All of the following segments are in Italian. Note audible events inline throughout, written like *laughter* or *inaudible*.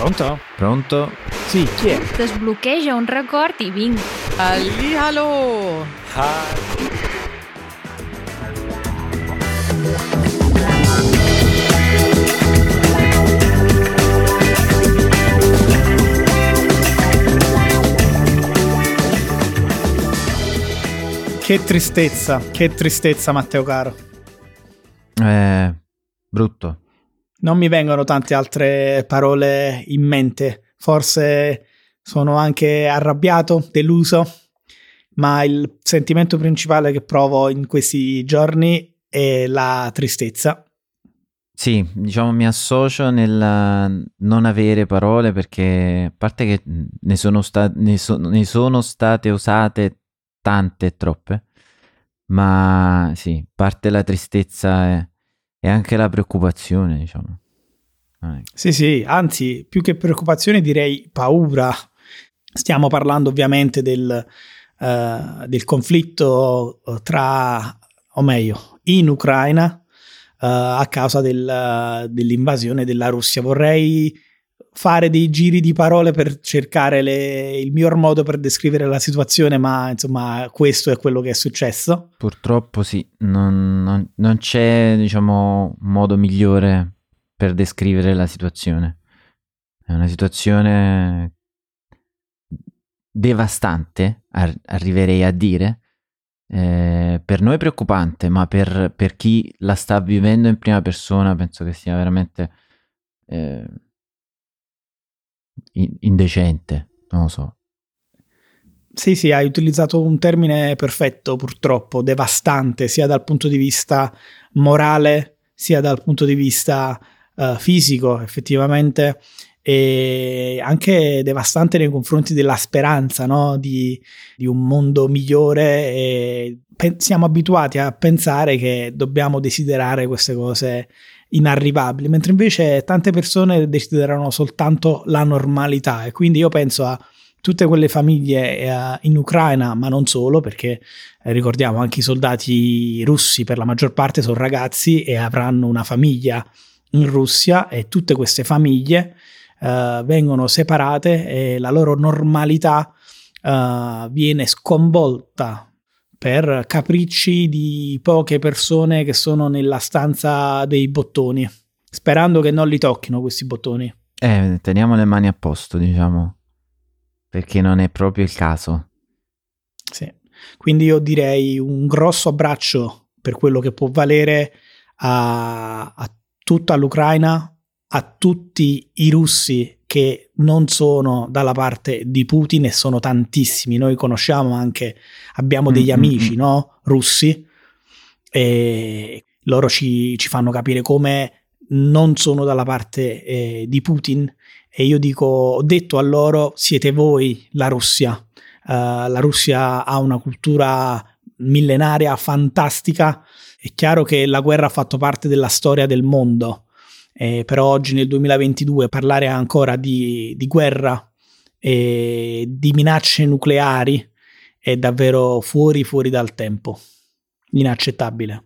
Pronto? Pronto? Sì, chi è? Desbloqueja un record i vinc. Hallihallo! Che tristezza, che tristezza Matteo caro. Eh, brutto. Non mi vengono tante altre parole in mente. Forse sono anche arrabbiato, deluso, ma il sentimento principale che provo in questi giorni è la tristezza. Sì, diciamo mi associo nel non avere parole perché a parte che ne sono, sta- ne so- ne sono state usate tante e troppe, ma sì, parte la tristezza e, e anche la preoccupazione, diciamo. Eh, Sì, sì, anzi, più che preoccupazione direi paura. Stiamo parlando ovviamente del, eh, del conflitto tra, o meglio, in Ucraina eh, a causa del- dell'invasione della Russia. Vorrei fare dei giri di parole per cercare le- il miglior modo per descrivere la situazione, ma insomma questo è quello che è successo. Purtroppo sì, non, non- non c'è, diciamo, modo migliore per descrivere la situazione. È una situazione devastante, ar- arriverei a dire. Eh, per noi preoccupante, ma per, per chi la sta vivendo in prima persona penso che sia veramente eh, indecente, non lo so. Sì, sì, hai utilizzato un termine perfetto, purtroppo, devastante, sia dal punto di vista morale, sia dal punto di vista eh, fisico, effettivamente, e anche devastante nei confronti della speranza no? di, di un mondo migliore. E pe- siamo abituati a pensare che dobbiamo desiderare queste cose inarrivabili, mentre invece tante persone desiderano soltanto la normalità. E quindi io penso a tutte quelle famiglie eh, in Ucraina, ma non solo, perché eh, ricordiamo anche i soldati russi per la maggior parte sono ragazzi e avranno una famiglia in Russia e tutte queste famiglie eh, vengono separate e la loro normalità eh, viene sconvolta per capricci di poche persone che sono nella stanza dei bottoni, sperando che non li tocchino questi bottoni. Eh, teniamo le mani a posto, diciamo, perché non è proprio il caso. Sì. Quindi io direi un grosso abbraccio per quello che può valere a, a tutta l'Ucraina, a tutti i russi che non sono dalla parte di Putin e sono tantissimi. Noi conosciamo anche, abbiamo degli Mm, mm, amici mm. no? russi e loro ci, ci fanno capire come non sono dalla parte eh, di Putin e io dico, ho detto a loro siete voi la Russia. Uh, la Russia ha una cultura millenaria fantastica. È chiaro che la guerra ha fatto parte della storia del mondo, eh, però oggi nel 2022 parlare ancora di, di guerra e di minacce nucleari è davvero fuori, fuori dal tempo. Inaccettabile.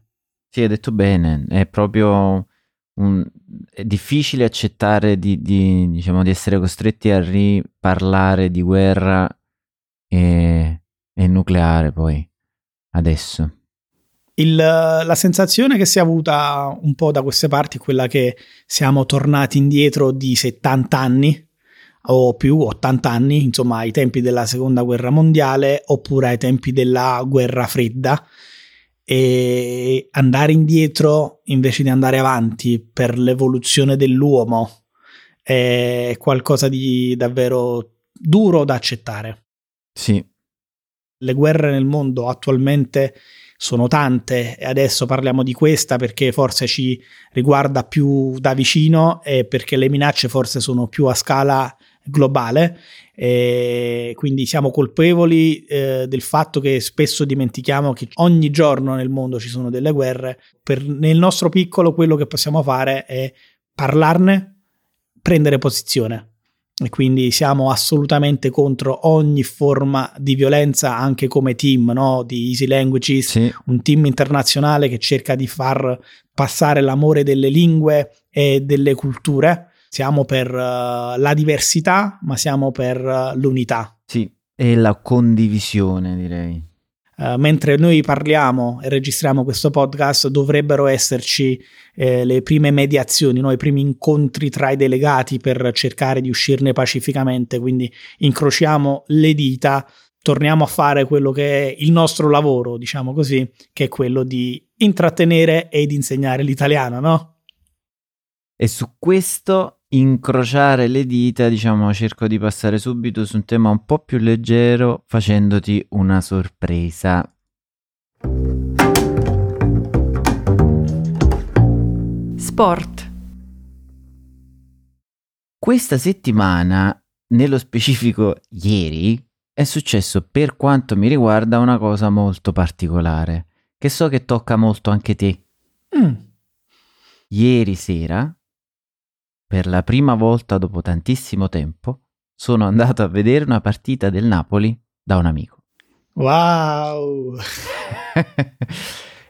Sì, hai detto bene, è proprio un- è difficile accettare di, di, diciamo, di essere costretti a riparlare di guerra e, e nucleare poi, adesso. Il- la sensazione che si è avuta un po' da queste parti è quella che siamo tornati indietro di 70 anni o più, 80 anni, insomma ai tempi della seconda guerra mondiale oppure ai tempi della guerra fredda. E andare indietro invece di andare avanti per l'evoluzione dell'uomo è qualcosa di davvero duro da accettare. Sì, le guerre nel mondo attualmente sono tante e adesso parliamo di questa perché forse ci riguarda più da vicino e perché le minacce forse sono più a scala globale. E quindi siamo colpevoli eh, del fatto che spesso dimentichiamo che ogni giorno nel mondo ci sono delle guerre. Per, nel nostro piccolo quello che possiamo fare è parlarne prendere posizione e quindi siamo assolutamente contro ogni forma di violenza anche come team no? di Easy Languages sì, un team internazionale che cerca di far passare l'amore delle lingue e delle culture siamo per uh, la diversità, ma siamo per uh, l'unità. Sì, e la condivisione, direi. Uh, mentre noi parliamo e registriamo questo podcast, dovrebbero esserci eh, le prime mediazioni, no? i primi incontri tra i delegati per cercare di uscirne pacificamente. Quindi incrociamo le dita, torniamo a fare quello che è il nostro lavoro, diciamo così, che è quello di intrattenere ed insegnare l'italiano, no? E su questo incrociare le dita, diciamo, cerco di passare subito su un tema un po' più leggero facendoti una sorpresa. Sport. Questa settimana, nello specifico ieri, è successo per quanto mi riguarda una cosa molto particolare, che so che tocca molto anche te. Mm. Ieri sera per la prima volta dopo tantissimo tempo, sono andato a vedere una partita del Napoli da un amico. Wow! *laughs*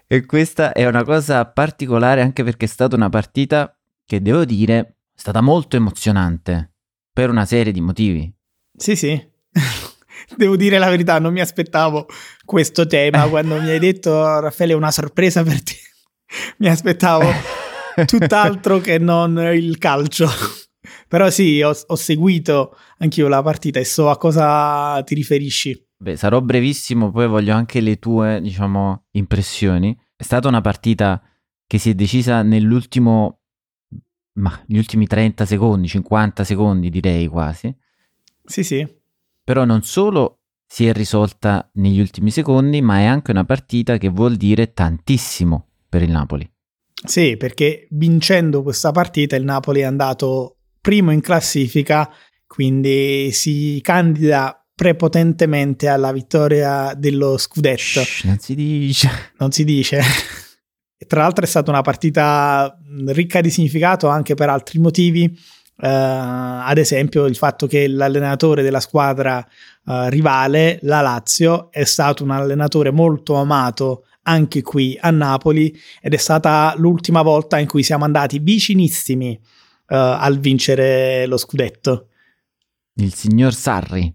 e questa è una cosa particolare anche perché è stata una partita che devo dire è stata molto emozionante per una serie di motivi. Sì, sì. *laughs* devo dire la verità, non mi aspettavo questo tema *laughs* quando mi hai detto Raffaele è una sorpresa per te. mi aspettavo tutt'altro che non il calcio. *laughs* Però sì, ho, ho, seguito anch'io la partita e so a cosa ti riferisci. Beh, sarò brevissimo, poi voglio anche le tue, diciamo, impressioni. È stata una partita che si è decisa nell'ultimo, ma gli ultimi 30 secondi, 50 secondi direi quasi. Sì, sì. Però non solo si è risolta negli ultimi secondi, ma è anche una partita che vuol dire tantissimo per il Napoli. Sì, perché vincendo questa partita il Napoli è andato primo in classifica, quindi si candida prepotentemente alla vittoria dello scudetto. Shh, non si dice. Non si dice. Tra l'altro è stata una partita ricca di significato anche per altri motivi, uh, ad esempio il fatto che l'allenatore della squadra uh, rivale, la Lazio, è stato un allenatore molto amato anche qui a Napoli ed è stata l'ultima volta in cui siamo andati vicinissimi uh, al vincere lo scudetto. Il signor Sarri.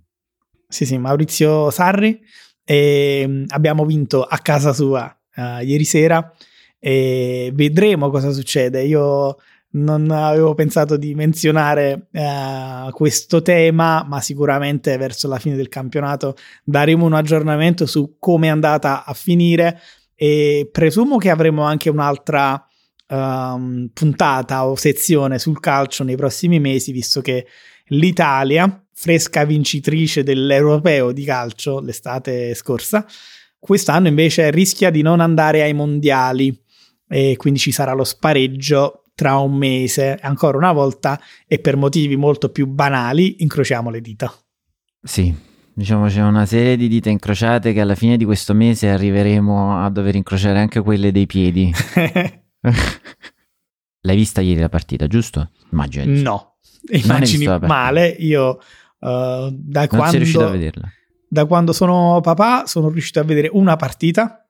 Sì, sì, Maurizio Sarri. E mm, abbiamo vinto a casa sua uh, ieri sera e vedremo cosa succede. Io non avevo pensato di menzionare uh, questo tema, ma sicuramente verso la fine del campionato daremo un aggiornamento su come è andata a finire e presumo che avremo anche un'altra um, puntata o sezione sul calcio nei prossimi mesi, visto che l'Italia, fresca vincitrice dell'europeo di calcio l'estate scorsa, quest'anno invece rischia di non andare ai mondiali. E quindi ci sarà lo spareggio tra un mese. Ancora una volta e per motivi molto più banali incrociamo le dita. Sì, Diciamo c'è una serie di dita incrociate che alla fine di questo mese arriveremo a dover incrociare anche quelle dei piedi. *laughs* L'hai vista ieri la partita, giusto? Immagino. No, immagini male. Io uh, da non quando... sei riuscito a vederla? Da quando sono papà sono riuscito a vedere una partita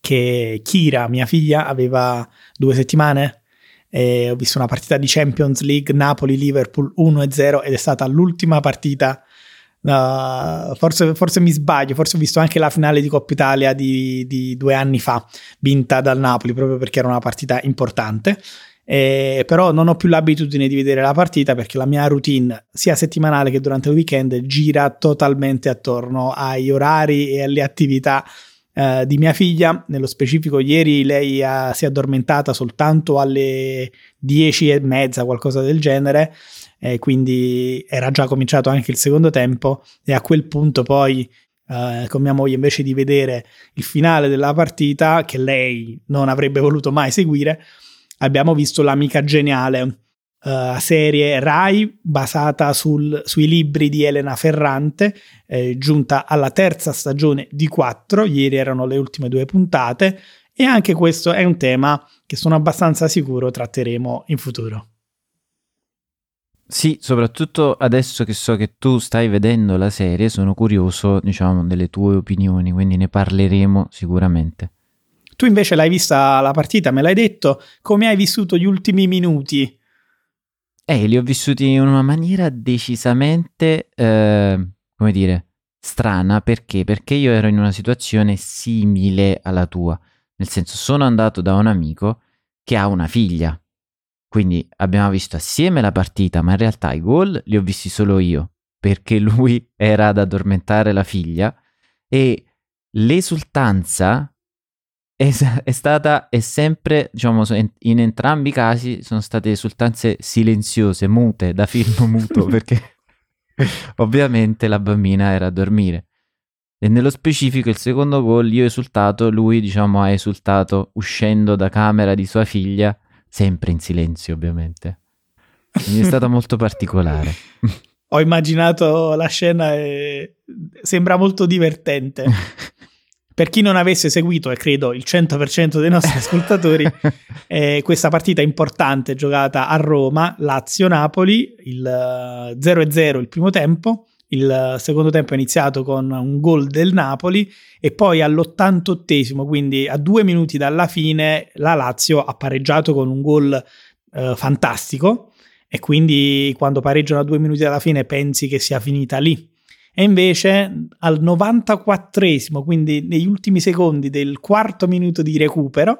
che Kira, mia figlia, aveva due settimane e ho visto una partita di Champions League Napoli-Liverpool 1-0 ed è stata l'ultima partita Uh, forse, forse, mi sbaglio, forse ho visto anche la finale di Coppa Italia di, di, due anni fa, vinta dal Napoli, proprio perché era una partita importante. Eh, però non ho più l'abitudine di vedere la partita perché la mia routine, sia settimanale che durante il weekend, gira totalmente attorno ai orari e alle attività uh, di mia figlia. Nello specifico, ieri lei uh, si è addormentata soltanto alle 10 e mezza, qualcosa del genere eh, quindi era già cominciato anche il secondo tempo e a quel punto poi eh, con mia moglie invece di vedere il finale della partita che lei non avrebbe voluto mai seguire abbiamo visto l'amica geniale Uh, serie Rai basata sul, sui libri di Elena Ferrante, eh, giunta alla terza stagione di quattro, ieri erano le ultime due puntate e anche questo è un tema che sono abbastanza sicuro tratteremo in futuro. Sì, soprattutto adesso che so che tu stai vedendo la serie, sono curioso, diciamo, delle tue opinioni, quindi ne parleremo sicuramente. Tu invece l'hai vista la partita, me l'hai detto, come hai vissuto gli ultimi minuti? Eh, li ho vissuti in una maniera decisamente, eh, come dire, strana. Perché? Perché io ero in una situazione simile alla tua. Nel senso, sono andato da un amico che ha una figlia. Quindi abbiamo visto assieme la partita, ma in realtà i gol li ho visti solo io, perché lui *laughs* era ad addormentare la figlia e l'esultanza è, è stata, è sempre, diciamo, in entrambi i casi sono state esultanze silenziose, mute, da film *laughs* muto, perché *laughs* ovviamente la bambina era a dormire. E nello specifico il secondo gol io ho esultato, lui diciamo ha esultato uscendo da camera di sua figlia, sempre in silenzio ovviamente. Quindi è stata molto particolare. *laughs* Ho immaginato la scena e sembra molto divertente. *laughs* Per chi non avesse seguito, e credo il 100% dei nostri *laughs* ascoltatori, eh, questa partita importante giocata a Roma, Lazio-Napoli, il 0-0 eh, il primo tempo, il secondo tempo è iniziato con un gol del Napoli e poi all'88esimo, quindi a due minuti dalla fine, la Lazio ha pareggiato con un gol eh, fantastico e quindi quando pareggiano a due minuti dalla fine pensi che sia finita lì. E invece al 94esimo, quindi negli ultimi secondi del quarto minuto di recupero,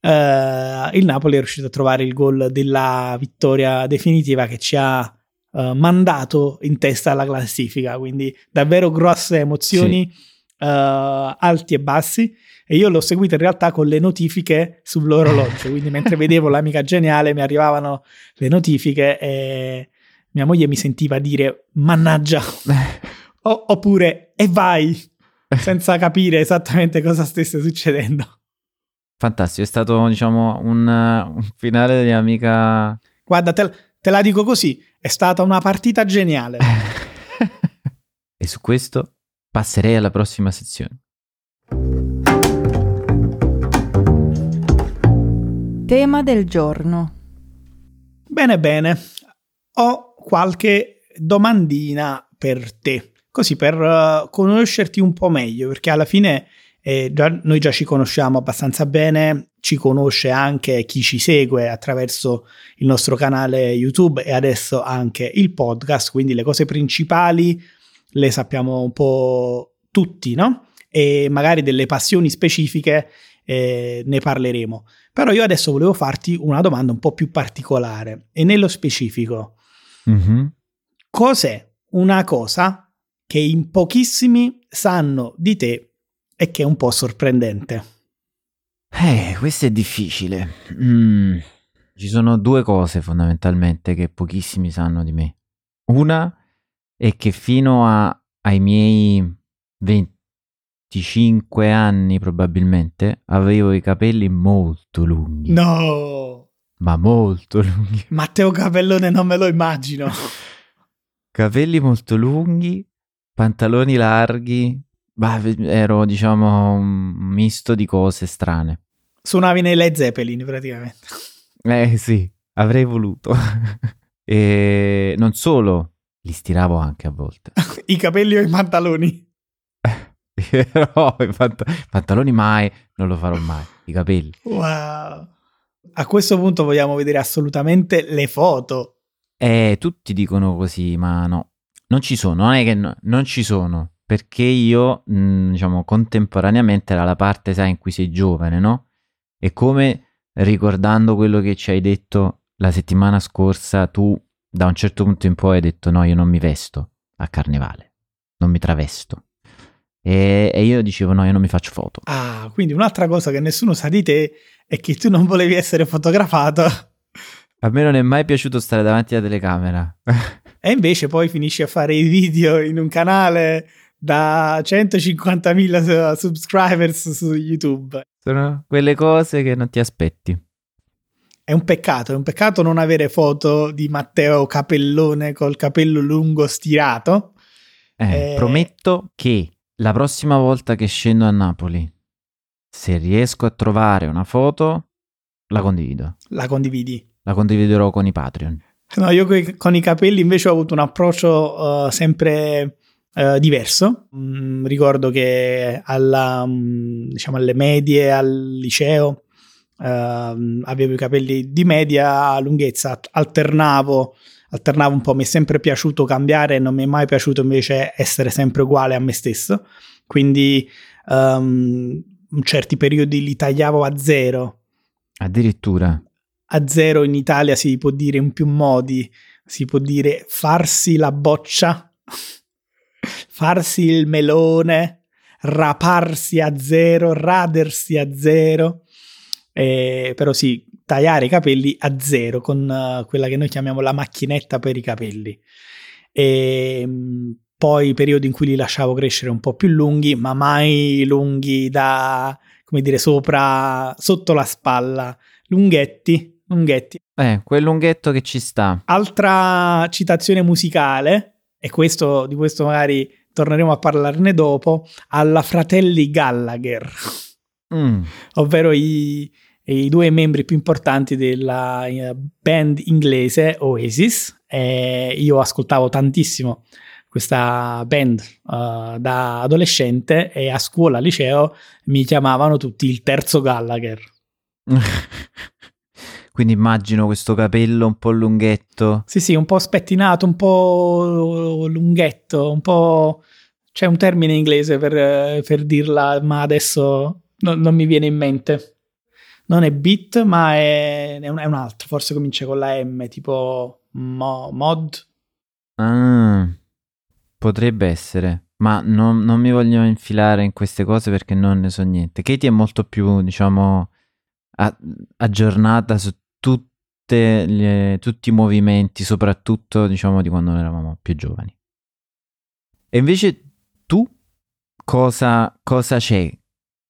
eh, il Napoli è riuscito a trovare il gol della vittoria definitiva che ci ha eh, mandato in testa alla classifica. Quindi davvero grosse emozioni, sì. eh, alti e bassi. E io l'ho seguito in realtà con le notifiche sull'orologio. quindi *laughs* mentre vedevo l'amica geniale mi arrivavano le notifiche e mia moglie mi sentiva dire mannaggia, *laughs* o, oppure e vai, senza capire esattamente cosa stesse succedendo. Fantastico, è stato diciamo un, un finale di amica... Guarda, te, te la dico così, è stata una partita geniale. *laughs* e su questo passerei alla prossima sezione. Tema del giorno. Bene, bene. Ho qualche domandina per te, così per uh, conoscerti un po' meglio, perché alla fine già, noi già ci conosciamo abbastanza bene, ci conosce anche chi ci segue attraverso il nostro canale YouTube e adesso anche il podcast, quindi le cose principali le sappiamo un po' tutti, no? E magari delle passioni specifiche eh, ne parleremo. Però io adesso volevo farti una domanda un po' più particolare e nello specifico, Mm-hmm. Cos'è una cosa che in pochissimi sanno di te e che è un po' sorprendente? Eh, questo è difficile. Mm. Ci sono due cose fondamentalmente che pochissimi sanno di me. Una è che fino a, ai miei 25 anni probabilmente avevo i capelli molto lunghi. No! ma molto lunghi. Matteo Capellone non me lo immagino. *laughs* Capelli molto lunghi, pantaloni larghi, bah, ero diciamo un misto di cose strane. Suonavi nei Led Zeppelin praticamente. Eh sì, avrei voluto. *laughs* e non solo, li stiravo anche a volte. *laughs* I capelli o i pantaloni? *laughs* no, i pant- pantaloni mai, non lo farò mai. I capelli. Wow. A questo punto vogliamo vedere assolutamente le foto. Eh, tutti dicono così, ma no. Non ci sono, non è che no, non ci sono. Perché io, mh, mm, diciamo, contemporaneamente era la parte, sai, in cui sei giovane, no? E come ricordando quello che ci hai detto la settimana scorsa, tu da un certo punto in poi hai detto no, io non mi vesto a carnevale, non mi travesto. E, e, io dicevo no, io non mi faccio foto. Ah, quindi un'altra cosa che nessuno sa di te è che tu non volevi essere fotografato. A me non è mai piaciuto stare davanti alla telecamera. e invece poi finisci a fare i video in un canale da 150.000 subscribers su YouTube. Sono quelle cose che non ti aspetti. È un peccato, è un peccato non avere foto di Matteo Capellone col capello lungo stirato. Eh, eh... Prometto che la prossima volta che scendo a Napoli, se riesco a trovare una foto, la condivido. La condividi? La condividerò con i Patreon. No, io con i capelli invece ho avuto un approccio uh, sempre uh, diverso. Mm, ricordo che alla, um, diciamo alle medie, al liceo, uh, avevo i capelli di media lunghezza, alternavo, alternavo un po', mi è sempre piaciuto cambiare, non mi è mai piaciuto invece essere sempre uguale a me stesso, quindi um, in certi periodi li tagliavo a zero. Addirittura. A zero in Italia si può dire in più modi, si può dire farsi la boccia, farsi il melone, raparsi a zero, radersi a zero. Eh, però sì, tagliare i capelli a zero con uh, quella che noi chiamiamo la macchinetta per i capelli. E, ehm, poi periodi in cui li lasciavo crescere un po' più lunghi, ma mai lunghi da, come dire, sopra, sotto la spalla, lunghetti, lunghetti. Eh, quel lunghetto che ci sta. Altra citazione musicale, e questo, di questo magari torneremo a parlarne dopo, alla Fratelli Gallagher, mm. ovvero i, i, due membri più importanti della eh, band inglese Oasis. E io ascoltavo tantissimo questa band uh, da adolescente e a scuola, al liceo, mi chiamavano tutti il terzo Gallagher. *laughs* Quindi immagino questo capello un po' lunghetto. Sì, sì, un po' spettinato, un po' lunghetto, un po'... C'è un termine in inglese per, per dirla, ma adesso no, non mi viene in mente. Non è beat, ma è, è, un, è un altro. Forse comincia con la M, tipo mo, mod. Ah. Potrebbe essere, ma non, non, mi voglio infilare in queste cose perché non ne so niente. Katie è molto più, diciamo, a, aggiornata su le, tutti i movimenti, soprattutto, diciamo, di quando eravamo più giovani. E invece tu cosa, cosa c'è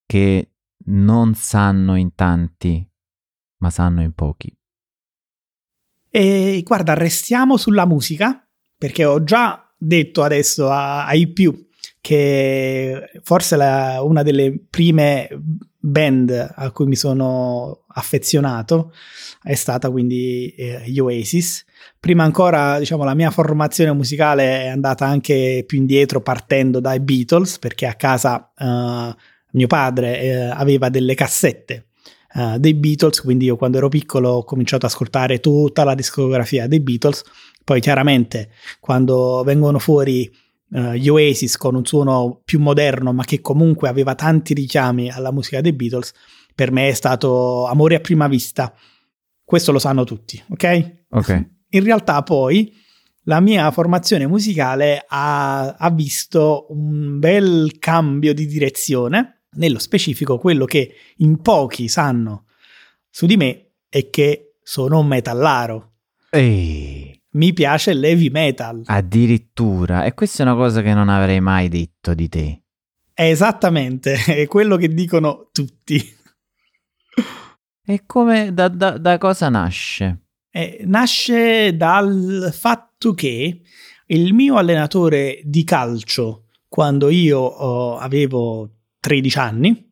che non sanno in tanti, ma sanno in pochi? E guarda, restiamo sulla musica perché ho già detto adesso a, ai più che forse la, una delle prime band a cui mi sono affezionato è stata quindi eh, gli Oasis. Prima ancora, diciamo, la mia formazione musicale è andata anche più indietro partendo dai Beatles, perché a casa uh, mio padre eh, aveva delle cassette uh, dei Beatles, quindi io quando ero piccolo ho cominciato ad ascoltare tutta la discografia dei Beatles poi chiaramente quando vengono fuori uh, gli Oasis con un suono più moderno, ma che comunque aveva tanti richiami alla musica dei Beatles, per me è stato amore a prima vista. Questo lo sanno tutti, ok? Ok. In realtà poi la mia formazione musicale ha, ha visto un bel cambio di direzione, nello specifico quello che in pochi sanno su di me è che sono un metallaro. Ehi mi piace l'heavy metal. Addirittura, e questa è una cosa che non avrei mai detto di te. Esattamente, *laughs* è quello che dicono tutti. E come, da, da, da cosa nasce? Eh, nasce dal fatto che il mio allenatore di calcio, quando io oh, avevo 13 anni,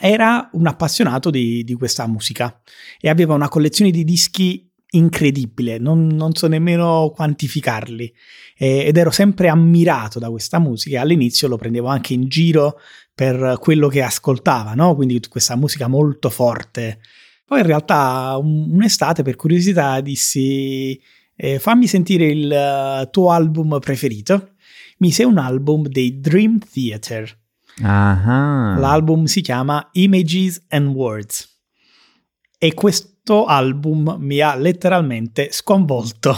era un appassionato di, di questa musica e aveva una collezione di dischi incredibile, non, non so nemmeno quantificarli eh, ed ero sempre ammirato da questa musica. All'inizio lo prendevo anche in giro per quello che ascoltava, no? quindi questa musica molto forte. Poi in realtà un, un'estate per curiosità dissi eh, fammi sentire il uh, tuo album preferito. Mise un album dei Dream Theater. Uh-huh. L'album si chiama Images and Words. E questo questo album mi ha letteralmente sconvolto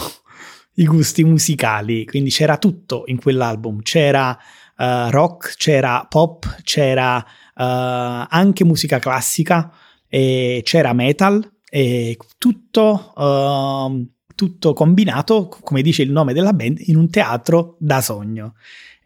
i gusti musicali, quindi c'era tutto in quell'album, c'era uh, rock, c'era pop, c'era uh, anche musica classica, e c'era metal, e tutto, uh, tutto combinato, come dice il nome della band, in un teatro da sogno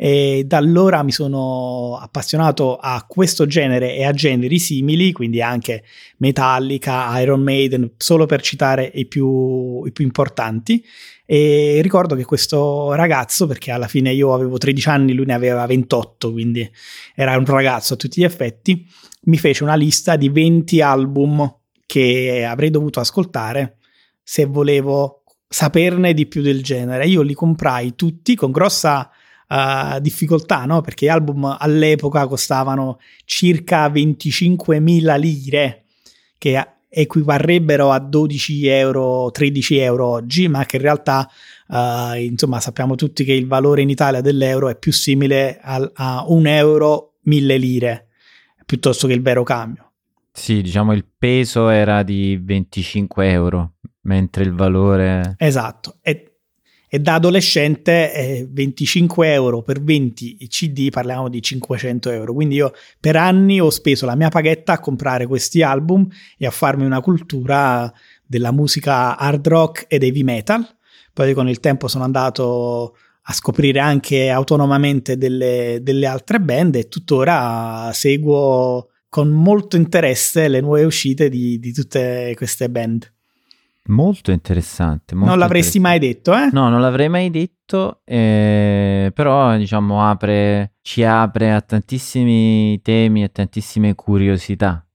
e da allora mi sono appassionato a questo genere e a generi simili, quindi anche Metallica, Iron Maiden, solo per citare i più, i più importanti. E ricordo che questo ragazzo, perché alla fine io avevo 13 anni, lui ne aveva 28, quindi era un ragazzo a tutti gli effetti, mi fece una lista di 20 album che avrei dovuto ascoltare se volevo saperne di più del genere. Io li comprai tutti con grossa uh, difficoltà, no? Perché gli album all'epoca costavano circa 25.000 lire, che equivarrebbero a 12 euro, 13 euro oggi, ma che in realtà uh, insomma sappiamo tutti che il valore in Italia dell'euro è più simile a, a un euro mille lire piuttosto che il vero cambio. Sì, diciamo il peso era di 25 euro, mentre il valore... Esatto, e e da adolescente eh, 25 euro per 20 CD parliamo di 500 euro. Quindi io per anni ho speso la mia paghetta a comprare questi album e a farmi una cultura della musica hard rock ed heavy metal. Poi con il tempo sono andato a scoprire anche autonomamente delle, delle altre band e tuttora seguo con molto interesse le nuove uscite di, di tutte queste band. Molto interessante. Molto non l'avresti mai detto, eh? No, non l'avrei mai detto, eh, però diciamo apre, ci apre a tantissimi temi e tantissime curiosità.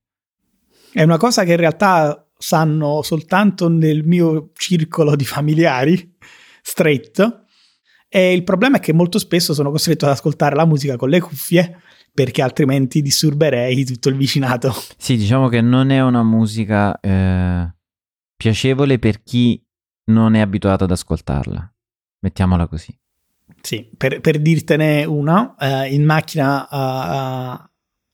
È una cosa che in realtà sanno soltanto nel mio circolo di familiari stretto. E il problema è che molto spesso sono costretto ad ascoltare la musica con le cuffie perché altrimenti disturberei tutto il vicinato. Sì, diciamo che non è una musica eh, piacevole per chi non è abituato ad ascoltarla. Mettiamola così. Sì, per, per dirtene una, eh, in macchina uh, uh,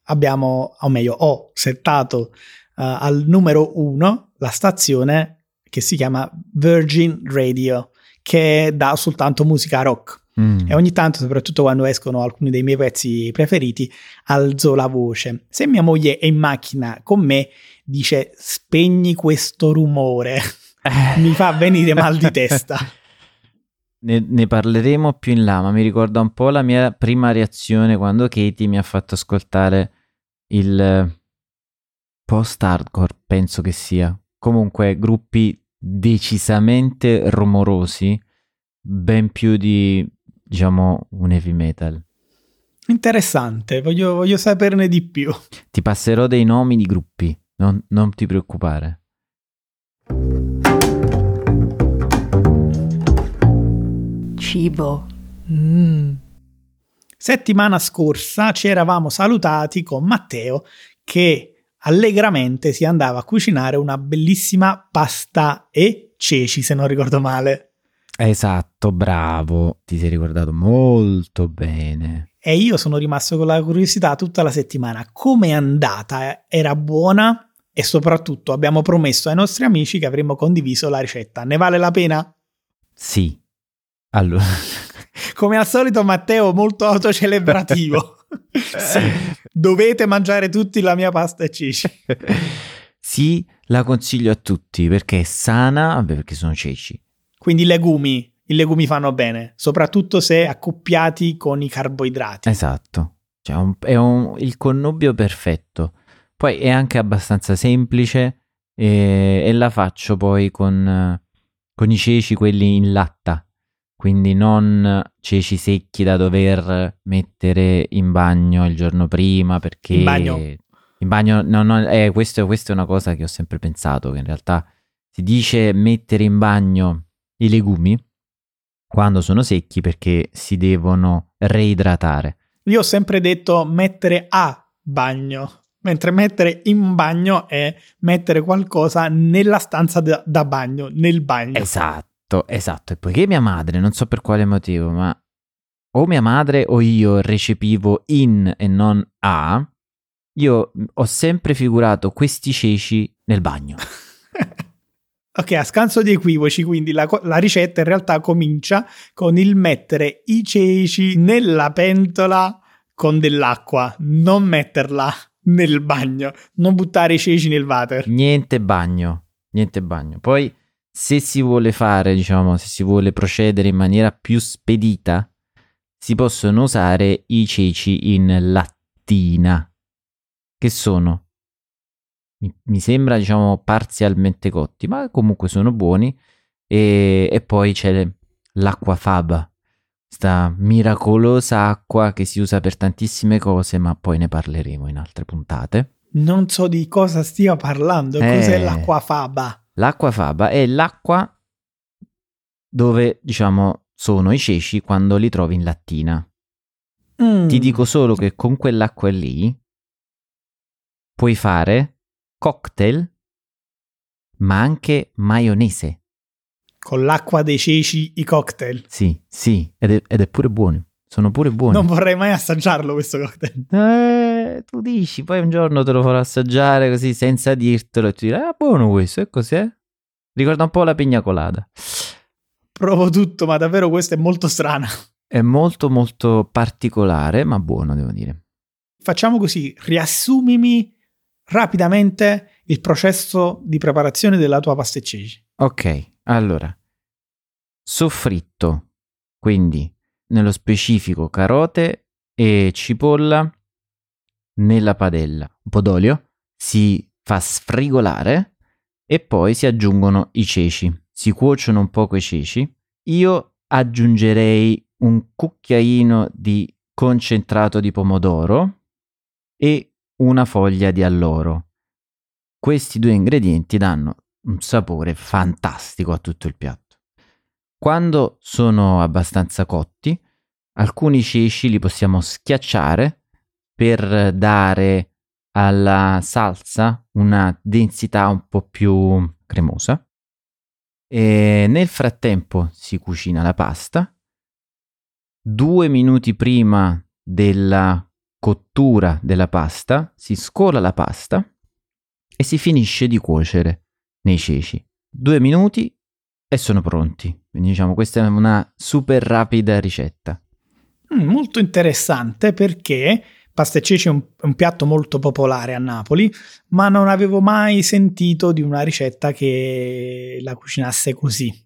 abbiamo, o meglio, ho settato uh, al numero uno la stazione che si chiama Virgin Radio, che dà soltanto musica rock. Mm. E ogni tanto, soprattutto quando escono alcuni dei miei pezzi preferiti, alzo la voce. Se mia moglie è in macchina con me, dice spegni questo rumore, mi fa venire mal di testa. *laughs* Ne, ne, parleremo più in là, ma mi ricorda un po' la mia prima reazione quando Katie mi ha fatto ascoltare il post-hardcore, penso che sia. Comunque, gruppi decisamente rumorosi, ben più di, diciamo, un heavy metal. Interessante, voglio, voglio saperne di più. Ti passerò dei nomi di gruppi. Non, non ti preoccupare. Cibo. Mm. Settimana scorsa ci eravamo salutati con Matteo che allegramente si andava a cucinare una bellissima pasta e ceci, se non ricordo male. Esatto, bravo, ti sei ricordato molto bene. E io sono rimasto con la curiosità tutta la settimana. Come è andata? Era buona? e soprattutto abbiamo promesso ai nostri amici che avremmo condiviso la ricetta. Ne vale la pena? Sì. Allora. *laughs* Come al solito Matteo molto autocelebrativo. *laughs* sì. Dovete mangiare tutti la mia pasta e ceci. *laughs* sì, la consiglio a tutti perché è sana, vabbè, perché sono ceci. Quindi legumi, i legumi fanno bene, soprattutto se accoppiati con i carboidrati. Esatto. Cioè, un, è un, il connubio perfetto. Poi è anche abbastanza semplice e, e la faccio poi con, con, i ceci, quelli in latta, quindi non ceci secchi da dover mettere in bagno il giorno prima perché... In bagno? In bagno, no, no, eh, questo, questa è una cosa che ho sempre pensato, che in realtà si dice mettere in bagno i legumi quando sono secchi perché si devono reidratare. Io ho sempre detto mettere a bagno mentre mettere in bagno è mettere qualcosa nella stanza da, da bagno, nel bagno. Esatto, esatto. E poiché mia madre, non so per quale motivo, ma o mia madre o io recepivo in e non a, io ho sempre figurato questi ceci nel bagno. *laughs* ok, a scanso di equivoci, quindi la, la, ricetta in realtà comincia con il mettere i ceci nella pentola con dell'acqua, non metterla nel bagno, non buttare i ceci nel water. Niente bagno, niente bagno. Poi se si vuole fare, diciamo, se si vuole procedere in maniera più spedita, si possono usare i ceci in lattina, che sono, mi, mi sembra, diciamo, parzialmente cotti, ma comunque sono buoni. E, e poi c'è l'acqua faba, questa miracolosa acqua che si usa per tantissime cose, ma poi ne parleremo in altre puntate. Non so di cosa stia parlando, eh, cos'è l'acqua faba? L'acqua faba è l'acqua dove, diciamo, sono i ceci quando li trovi in lattina. Mm. Ti dico solo che con quell'acqua lì puoi fare cocktail ma anche maionese. Con l'acqua dei ceci, i cocktail. Sì, sì, ed è, ed è pure buono. Sono pure buoni. Non vorrei mai assaggiarlo questo cocktail. Eh, tu dici, poi un giorno te lo farò assaggiare così senza dirtelo e ti dirai, ah, buono questo, e cos'è? Ricorda un po' la pigna colada. Provo tutto, ma davvero questa è molto strana. È molto molto particolare, ma buono, devo dire. Facciamo così, riassumimi rapidamente il processo di preparazione della tua pasta e ceci. Ok, allora. Soffritto, quindi nello specifico carote e cipolla nella padella. Un po' d'olio, si fa sfrigolare e poi si aggiungono i ceci. Si cuociono un po' quei ceci. Io aggiungerei un cucchiaino di concentrato di pomodoro e una foglia di alloro. Questi due ingredienti danno un sapore fantastico a tutto il piatto. Quando sono abbastanza cotti, alcuni ceci li possiamo schiacciare per dare alla salsa una densità un po' più cremosa. E nel frattempo si cucina la pasta. Due minuti prima della cottura della pasta si scola la pasta e si finisce di cuocere nei ceci. Due minuti e sono pronti. Quindi diciamo questa è una super rapida ricetta. Mm, molto interessante perché pasta e ceci è un, un, piatto molto popolare a Napoli, ma non avevo mai sentito di una ricetta che la cucinasse così.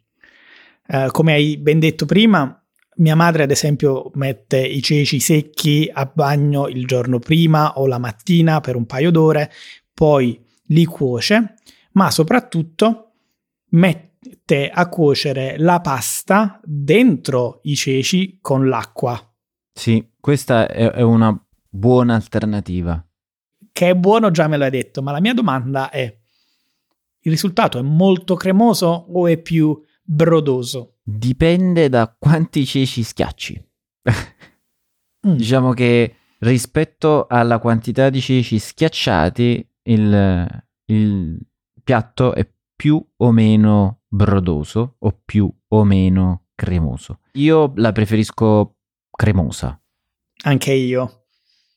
Uh, come hai ben detto prima, mia madre ad esempio mette i ceci secchi a bagno il giorno prima o la mattina per un paio d'ore, poi li cuoce, ma soprattutto mette a cuocere la pasta dentro i ceci con l'acqua. Sì, questa è, una buona alternativa. Che è buono già me l'hai detto, ma la mia domanda è, il risultato è molto cremoso o è più brodoso? Dipende da quanti ceci schiacci. mm. Diciamo che rispetto alla quantità di ceci schiacciati, il, il piatto è più o meno brodoso o più o meno cremoso. Io la preferisco cremosa. Anche io.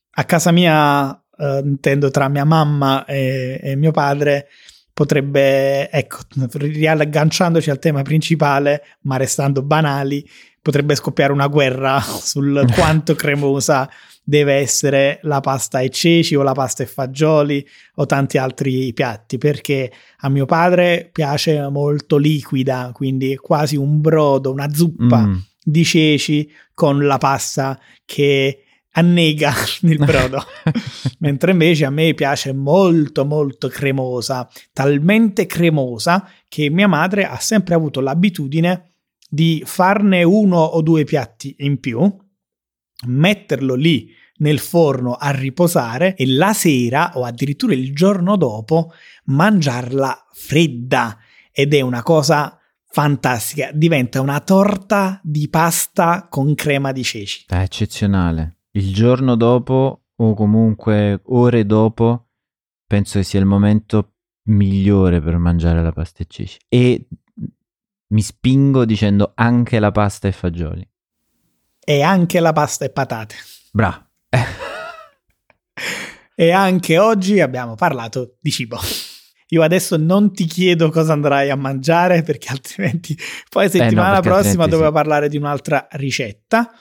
A casa mia, eh, intendo tra mia mamma e, e mio padre, potrebbe, ecco, riagganciandoci al tema principale, ma restando banali, potrebbe scoppiare una guerra *laughs* sul quanto cremosa deve essere la pasta e ceci o la pasta e fagioli o tanti altri piatti, perché a mio padre piace molto liquida, quindi quasi un brodo, una zuppa mm. di ceci con la pasta che annega *laughs* nel brodo, *laughs* mentre invece a me piace molto molto cremosa, talmente cremosa che mia madre ha sempre avuto l'abitudine di farne uno o due piatti in più, metterlo lì nel forno a riposare e la sera o addirittura il giorno dopo mangiarla fredda ed è una cosa fantastica, diventa una torta di pasta con crema di ceci. È eccezionale. Il giorno dopo o comunque ore dopo penso che sia il momento migliore per mangiare la pasta e ceci e mi spingo dicendo anche la pasta e fagioli. E anche la pasta e patate. Bra. *laughs* e anche oggi abbiamo parlato di cibo. Io adesso non ti chiedo cosa andrai a mangiare perché altrimenti poi settimana eh no, prossima dovevo sì. parlare di un'altra ricetta.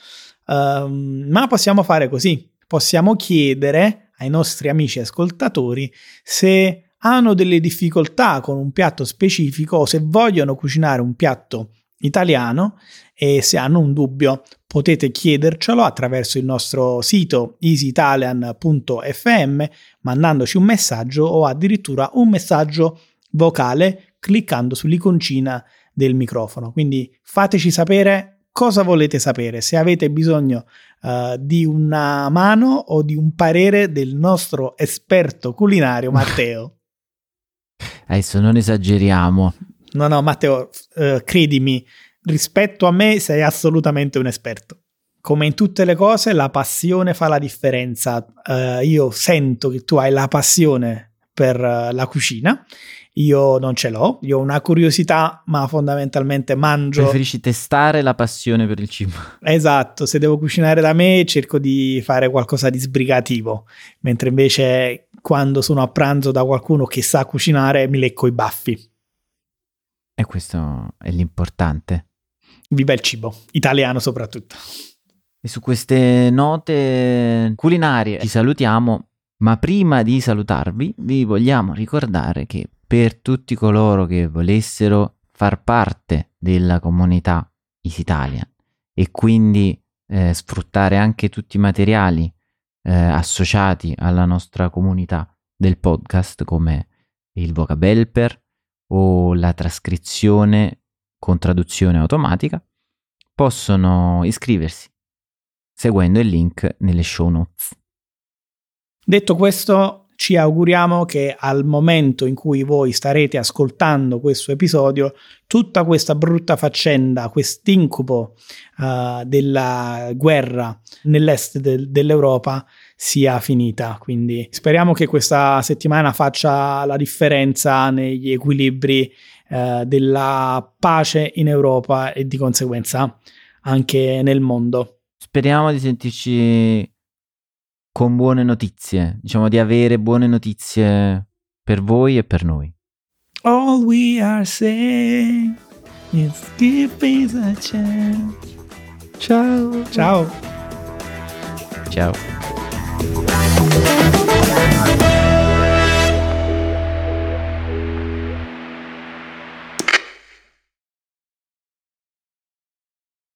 Um, ma possiamo fare così. Possiamo chiedere ai nostri amici ascoltatori se hanno delle difficoltà con un piatto specifico o se vogliono cucinare un piatto italiano e se hanno un dubbio potete chiedercelo attraverso il nostro sito easyitalian.fm mandandoci un messaggio o addirittura un messaggio vocale cliccando sull'iconcina del microfono. Quindi fateci sapere cosa volete sapere, se avete bisogno uh, di una mano o di un parere del nostro esperto culinario Matteo. *laughs* Adesso non esageriamo. No, no, Matteo, uh, credimi, rispetto a me sei assolutamente un esperto. Come in tutte le cose, la passione fa la differenza. Uh, io sento che tu hai la passione per la cucina. Io non ce l'ho, io ho una curiosità, ma fondamentalmente mangio. Preferisci testare la passione per il cibo. Esatto, se devo cucinare da me cerco di fare qualcosa di sbrigativo, mentre invece quando sono a pranzo da qualcuno che sa cucinare mi lecco i baffi. E questo è l'importante. Viva il cibo, italiano soprattutto. E su queste note culinarie ci salutiamo, ma prima di salutarvi vi vogliamo ricordare che per tutti coloro che volessero far parte della comunità Easy Italian e quindi eh, sfruttare anche tutti i materiali eh, associati alla nostra comunità del podcast come il vocabelper o la trascrizione con traduzione automatica, possono iscriversi seguendo il link nelle show notes. Detto questo, ci auguriamo che al momento in cui voi starete ascoltando questo episodio, tutta questa brutta faccenda, quest'incubo uh, della guerra nell'est de- dell'Europa sia finita. Quindi speriamo che questa settimana faccia la differenza negli equilibri uh, della pace in Europa e di conseguenza anche nel mondo. Speriamo di sentirci con buone notizie, diciamo di avere buone notizie per voi e per noi. All we are saying is give us a chance. Ciao. Ciao. Ciao.